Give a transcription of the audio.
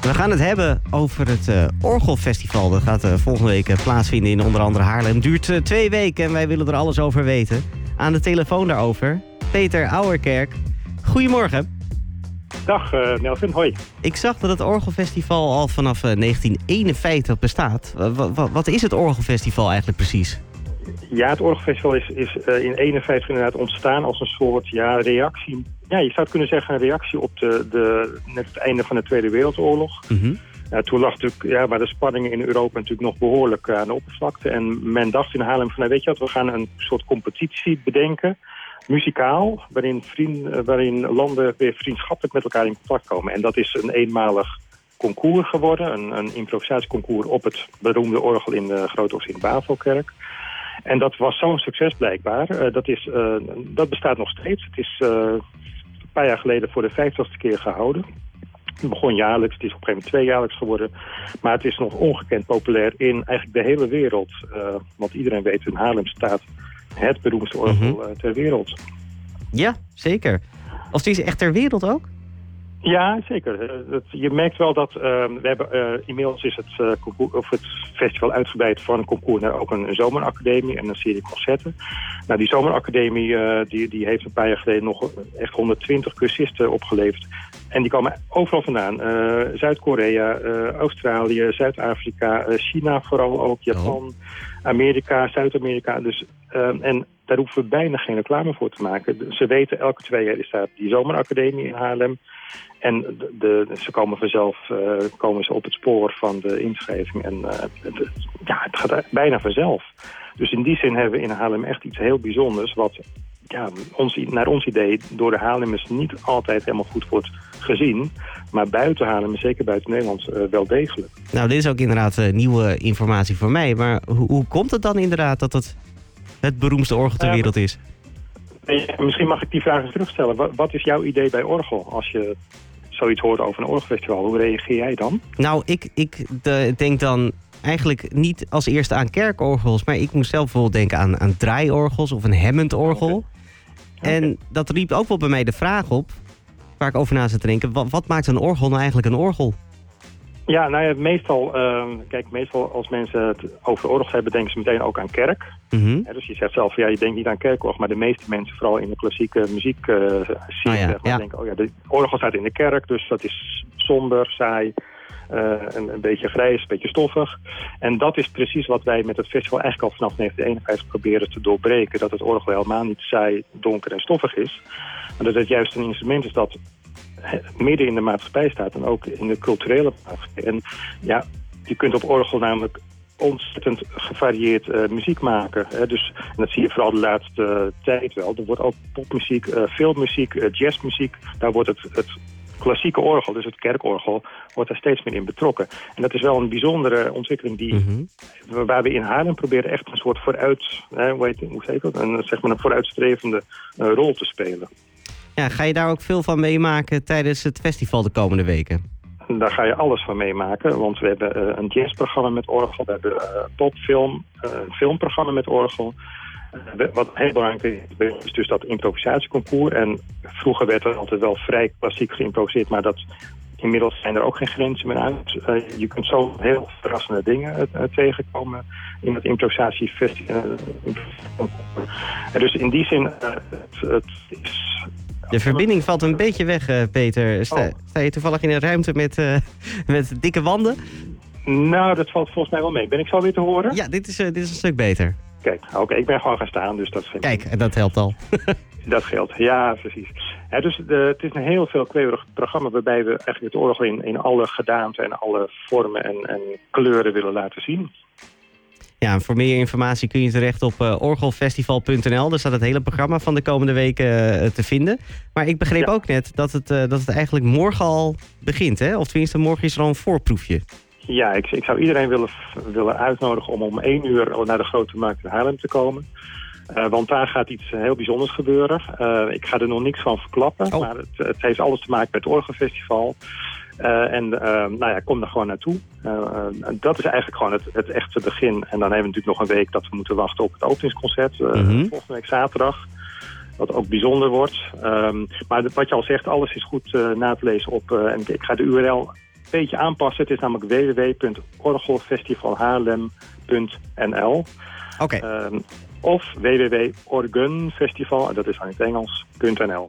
We gaan het hebben over het uh, Orgelfestival. Dat gaat uh, volgende week uh, plaatsvinden in onder andere Haarlem. Het duurt twee weken en wij willen er alles over weten. Aan de telefoon daarover, Peter Ouwerkerk. Goedemorgen. Dag Nelvin, hoi. Ik zag dat het Orgelfestival al vanaf 1951 bestaat. wat is het Orgelfestival eigenlijk precies? Ja, het Orgelfestival is, is in 1951 inderdaad ontstaan als een soort ja, reactie ja, je zou kunnen zeggen een reactie op de, de, net het einde van de Tweede Wereldoorlog. Mm ja, toen lag natuurlijk, ja, maar de spanningen in Europa natuurlijk nog behoorlijk aan de oppervlakte. En men dacht in Haarlem van, nou, weet je wat, we gaan een soort competitie bedenken, muzikaal, waarin, vriend, eh, waarin landen weer vriendschappelijk met elkaar in contact komen. En dat is een eenmalig concours geworden, een, een improvisatieconcours op het beroemde orgel in de Grote in Bavelkerk. En dat was zo'n succes blijkbaar. Uh, dat, is, uh, dat bestaat nog steeds. Het is uh, paar jaar geleden voor de vijftigste keer gehouden. Het begon jaarlijks, het is op een gegeven moment tweejaarlijks geworden. Maar het is nog ongekend populair in eigenlijk de hele wereld. Want iedereen weet, in Haarlem staat het beroemdste orgel mm -hmm. ter wereld. Ja, zeker. Of die is echt ter wereld ook? Ja, zeker. Eh, je merkt wel dat uh, we hebben uh, inmiddels is het, uh, concours, of het festival uitgebreid van een concours naar ook een, een, zomeracademie en een serie concerten. Nou, die zomeracademie die, die heeft een paar jaar geleden nog echt 120 cursisten opgeleverd. En die komen overal vandaan. Zuid-Korea, Australië, Zuid-Afrika, China vooral ook, Japan, oh. Amerika, Zuid-Amerika. Dus, ehm, en daar hoeven we bijna geen reclame voor te maken. Ze weten elke twee jaar is daar die zomeracademie in Haarlem. En de, ze komen vanzelf uh, komen ze op het spoor van de inschrijving. En het, ja, het gaat bijna vanzelf. Dus in die zin hebben we in Haarlem echt iets heel bijzonders... wat ja, ons, naar ons idee door de Haarlemmers niet altijd helemaal goed wordt gezien. Maar buiten Haarlem, zeker buiten Nederland, uh, wel degelijk. Nou, dit is ook inderdaad nieuwe informatie voor mij. Maar hoe komt het dan inderdaad dat het het beroemdste orgel ter wereld is? Misschien mag ik die vraag eens terugstellen. Wat, is jouw idee bij orgel als je zoiets hoort over een orgelfestival? Hoe reageer jij dan? Nou, ik, ik de, denk dan eigenlijk niet als eerste aan kerkorgels... maar ik moest zelf bijvoorbeeld denken aan, aan draaiorgels of een Hammond-orgel. En dat riep ook wel bij mij de vraag op, waar ik over na zit te denken... wat, wat maakt een orgel nou eigenlijk een orgel? Ja, nou ja, meestal, uh, kijk, meestal als mensen het over de orgel hebben, denken ze meteen ook aan kerk. Mm dus je zegt zelf, ja, je denkt niet aan kerkorgel, maar de meeste mensen, vooral in de klassieke muziek uh, zien, ah, ja. ja. denken, oh ja, de orgel staat in de kerk, dus dat is somber, saai, uh, een, een, beetje grijs, een beetje stoffig. En dat is precies wat wij met het festival eigenlijk al vanaf 1951 proberen te doorbreken, dat het orgel helemaal niet saai, donker en stoffig is. Maar dat het juist een instrument is dat midden in de maatschappij staat en ook in de culturele maatschappij. En ja, je kunt op orgel namelijk ontzettend gevarieerd uh, muziek maken. Hè. Dus, en dat zie je vooral de laatste tijd wel. Er wordt ook popmuziek, uh, filmmuziek, uh, jazzmuziek. Daar wordt het, het klassieke orgel, dus het kerkorgel, wordt daar steeds meer in betrokken. En dat is wel een bijzondere ontwikkeling die, mm -hmm. waar we in Haarlem proberen echt een soort vooruit, hè, hoe, heet, hoe heet dat? Een, zeg maar een vooruitstrevende rol te spelen. Ja, ga je daar ook veel van meemaken tijdens het festival de komende weken? Daar ga je alles van meemaken, want we hebben uh, een jazzprogramma met orgel, we hebben uh, popfilm, uh, een filmprogramma met orgel. wat heel belangrijk is, is dus dat improvisatieconcours. En vroeger werd er altijd wel vrij klassiek geïmproviseerd, maar dat, inmiddels zijn er ook geen grenzen meer aan. je kunt zo heel verrassende dingen tegenkomen in het improvisatiefestival. dus in die zin, het, het is de verbinding valt een beetje weg, uh, Peter. Sta, oh. sta, je toevallig in een ruimte met, uh, met dikke wanden? Nou, dat valt volgens mij wel mee. Ben ik zo weer te horen? Ja, dit is, uh, dit is een stuk beter. Kijk, oké, ik ben gewoon gaan staan, dus dat Kijk, en dat helpt al. dat geldt, ja, precies. Ja, dus de, het is een heel veelkleurig programma waarbij we eigenlijk het orgel in, in alle gedaanten en alle vormen en, en kleuren willen laten zien. Ja, en voor meer informatie kun je terecht op uh, orgelfestival.nl. Daar staat het hele programma van de komende weken uh, te vinden. Maar ik begreep ook net dat het, uh, dat het eigenlijk morgen al begint, hè? Of tenminste, morgen is er al een voorproefje. Ja, ik, ik zou iedereen willen, willen uitnodigen om om één uur naar de Grote Markt in Haarlem te komen. want daar gaat iets heel bijzonders gebeuren. ik ga er nog niks van verklappen, oh. maar het, het, heeft alles te maken met het Orgelfestival. Uh, en uh, nou ja, kom er gewoon naartoe. Uh, dat is eigenlijk gewoon het, het, echte begin. En dan hebben we natuurlijk nog een week dat we moeten wachten op het openingsconcert. Mm -hmm. Volgende week zaterdag. Wat ook bijzonder wordt. Um, maar wat je al zegt, alles is goed na te lezen op... en ik ga de URL beetje aanpassen. Het is namelijk www.orgelfestivalhaarlem.nl. Oké. Ehm, of www.organfestival, en dat is aan het Engels, .nl.